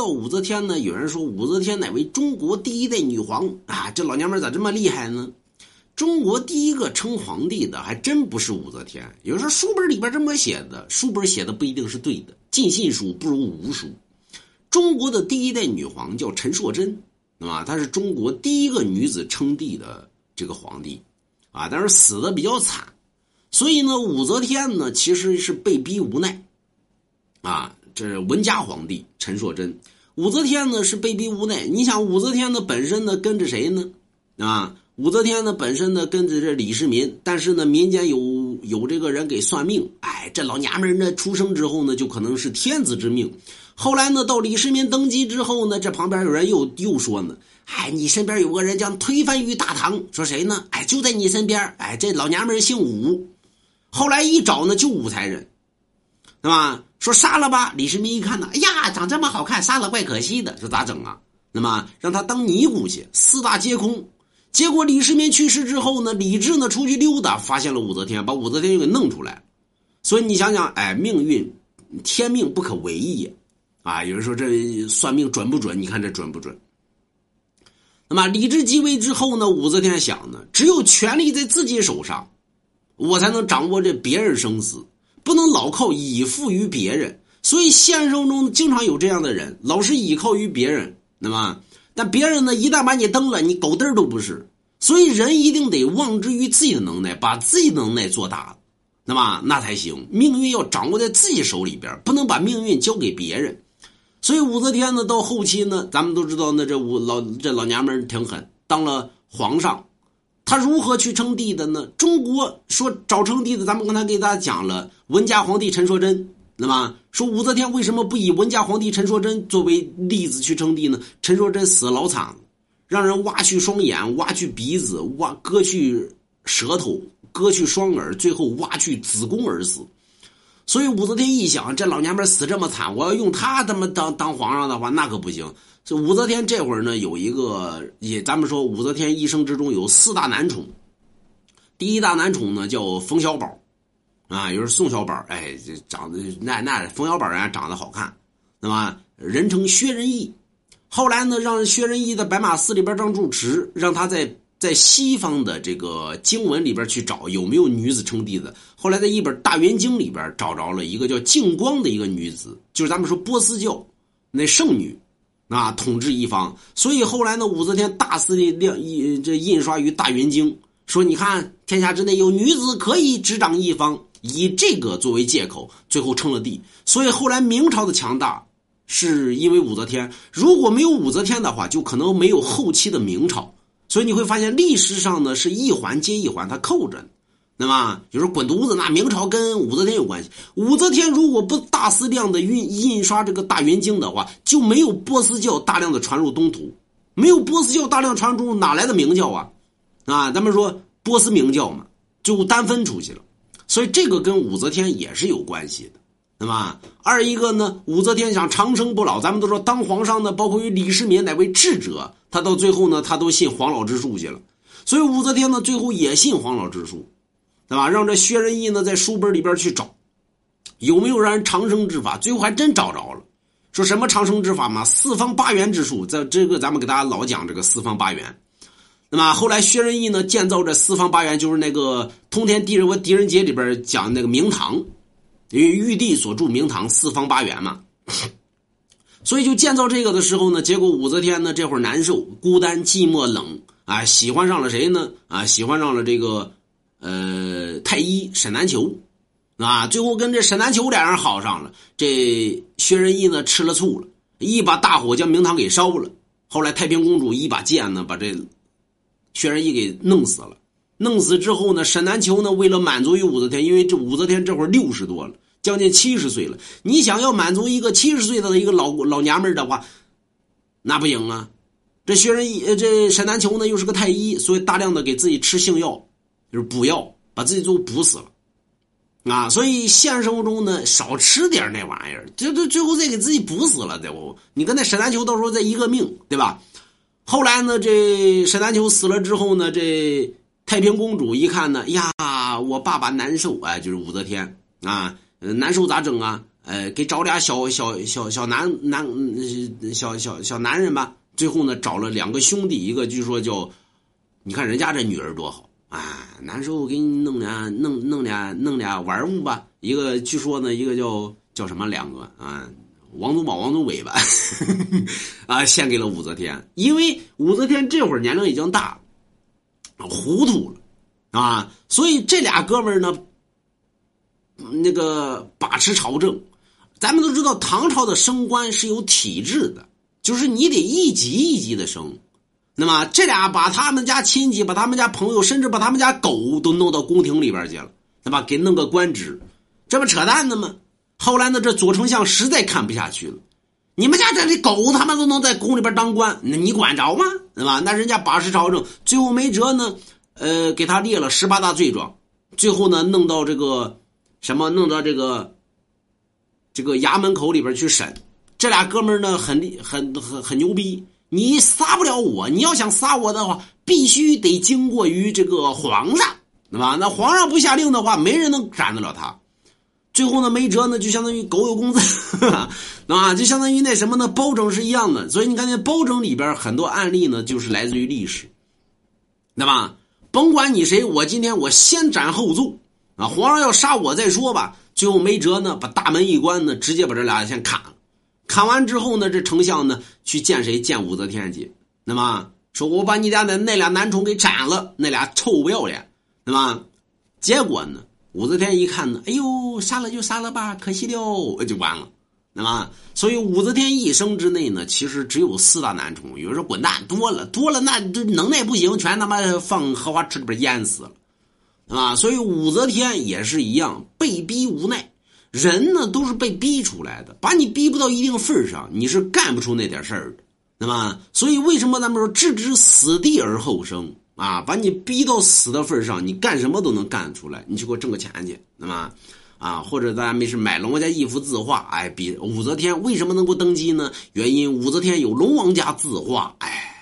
到武则天呢，有人说武则天乃为中国第一代女皇啊，这老娘们咋这么厉害呢？中国第一个称皇帝的还真不是武则天。有人说书本里边这么写的，书本写的不一定是对的。尽信书不如无书。中国的第一代女皇叫陈硕贞，对吧？她是中国第一个女子称帝的这个皇帝，啊，但是死的比较惨。所以呢，武则天呢其实是被逼无奈，这是文家皇帝陈硕贞。武则天呢是被逼无奈。你想，武则天呢本身呢跟着谁呢？啊，武则天呢本身呢跟着这李世民，但是呢民间有有这个人给算命，哎，这老娘们呢出生之后呢就可能是天子之命。后来呢到李世民登基之后呢，这旁边有人又又说呢，哎，你身边有个人将推翻于大唐，说谁呢？哎，就在你身边，哎，这老娘们姓武。后来一找呢，就武才人，对吧？说杀了吧。李世民一看呢，哎呀，长这么好看，杀了怪可惜的。说咋整啊？那么让他当尼姑去，四大皆空。结果李世民去世之后呢，李治呢出去溜达，发现了武则天，把武则天又给弄出来。所以你想想，哎，命运天命不可违也啊！有人说这算命准不准？你看这准不准？那么李治继位之后呢，武则天想呢，只有权力在自己手上。我才能掌握这别人生死，不能老靠依附于别人。所以现实生活中经常有这样的人，老是依靠于别人，那么，但别人呢，一旦把你蹬了，你狗嘚都不是。所以人一定得望之于自己的能耐，把自己的能耐做大，那么那才行。命运要掌握在自己手里边，不能把命运交给别人。所以武则天呢，到后期呢，咱们都知道，那这武老这老娘们儿挺狠，当了皇上。他如何去称帝的呢？中国说找称帝的，咱们刚才给大家讲了文家皇帝陈说真，那么说武则天为什么不以文家皇帝陈说真作为例子去称帝呢？陈说真死老惨，让人挖去双眼，挖去鼻子，挖割去舌头，割去双耳，最后挖去子宫而死。所以武则天一想，这老娘们死这么惨，我要用她他妈当当皇上的话，那可不行。武则天这会儿呢，有一个也，咱们说武则天一生之中有四大男宠。第一大男宠呢叫冯小宝，啊，又是宋小宝，哎，长得那那冯小宝人家长得好看，那么人称薛仁义。后来呢，让薛仁义在白马寺里边当住持，让他在。在西方的这个经文里边去找有没有女子称帝的。后来在一本《大圆经》里边找着了一个叫净光的一个女子，就是咱们说波斯教那圣女，啊，统治一方。所以后来呢，武则天大肆的亮印这印刷于《大圆经》，说你看天下之内有女子可以执掌一方，以这个作为借口，最后称了帝。所以后来明朝的强大是因为武则天，如果没有武则天的话，就可能没有后期的明朝。所以你会发现，历史上呢是一环接一环，它扣着。那么，就是滚犊子，那明朝跟武则天有关系。武则天如果不大肆量的印印刷这个大云经的话，就没有波斯教大量的传入东土，没有波斯教大量传入，哪来的明教啊？啊，咱们说波斯明教嘛，就单分出去了。所以这个跟武则天也是有关系的。那么二一个呢，武则天想长生不老，咱们都说当皇上呢，包括于李世民乃为智者。他到最后呢，他都信黄老之术去了，所以武则天呢，最后也信黄老之术，对吧？让这薛仁义呢，在书本里边去找，有没有让人长生之法？最后还真找着了，说什么长生之法嘛？四方八元之术，在这个咱们给大家老讲这个四方八元。那么后来薛仁义呢，建造这四方八元，就是那个《通天地人狄仁杰》里边讲那个明堂，因为玉帝所著明堂四方八元嘛。所以就建造这个的时候呢，结果武则天呢这会儿难受、孤单、寂寞、冷啊，喜欢上了谁呢？啊，喜欢上了这个呃太医沈南球，啊，最后跟这沈南球俩人好上了。这薛仁义呢吃了醋了，一把大火将明堂给烧了。后来太平公主一把剑呢把这薛仁义给弄死了。弄死之后呢，沈南球呢为了满足于武则天，因为这武则天这会儿六十多了。将近七十岁了，你想要满足一个七十岁的一个老老娘们的话，那不行啊！这薛仁义，这沈南球呢，又是个太医，所以大量的给自己吃性药，就是补药，把自己都补死了啊！所以现实生活中呢，少吃点那玩意儿，这这最后再给自己补死了，对不？你跟那沈南球到时候再一个命，对吧？后来呢，这沈南球死了之后呢，这太平公主一看呢，呀，我爸爸难受，哎，就是武则天啊。难受咋整啊？呃，给找俩小小小小男男小小小男人吧。最后呢，找了两个兄弟，一个据说叫，你看人家这女儿多好啊，难受给你弄俩弄弄俩弄俩玩物吧。一个据说呢，一个叫叫什么两个啊，王宗宝、王宗伟吧，啊，献给了武则天，因为武则天这会儿年龄已经大，糊涂了啊，所以这俩哥们呢，那个把持朝政。咱们都知道，唐朝的升官是有体制的。就是你得一级一级的升，那么这俩把他们家亲戚、把他们家朋友，甚至把他们家狗都弄到宫廷里边去了，对吧？给弄个官职，这不扯淡呢吗？后来呢，这左丞相实在看不下去了，你们家这里狗他妈都能在宫里边当官，那你管着吗？对吧？那人家把持朝政，最后没辙呢，呃，给他列了十八大罪状，最后呢，弄到这个什么，弄到这个这个衙门口里边去审。这俩哥们呢，很厉很很很牛逼。你杀不了我，你要想杀我的话，必须得经过于这个皇上，对吧？那皇上不下令的话，没人能斩得了他。最后呢，没辙呢，就相当于狗有公子，啊，就相当于那什么呢？包拯是一样的。所以你看，那包拯里边很多案例呢，就是来自于历史，对吧？甭管你谁，我今天我先斩后奏啊！皇上要杀我再说吧。最后没辙呢，把大门一关呢，直接把这俩先砍了。砍完之后呢，这丞相呢去见谁？见武则天去。那么说，我把你家那那俩男宠给斩了，那俩臭不要脸，对吧？结果呢，武则天一看呢，哎呦，杀了就杀了吧，可惜了，就完了，那么，所以武则天一生之内呢，其实只有四大男宠。有人说滚蛋，多了多了，那这能耐不行，全他妈放荷花池里边淹死了，啊！所以武则天也是一样，被逼无奈。人呢都是被逼出来的，把你逼不到一定份上，你是干不出那点事儿的，那么，所以为什么咱们说置之死地而后生啊？把你逼到死的份上，你干什么都能干出来，你去给我挣个钱去，那么，啊，或者大家没事买龙王家一幅字画，哎，比武则天为什么能够登基呢？原因武则天有龙王家字画，哎。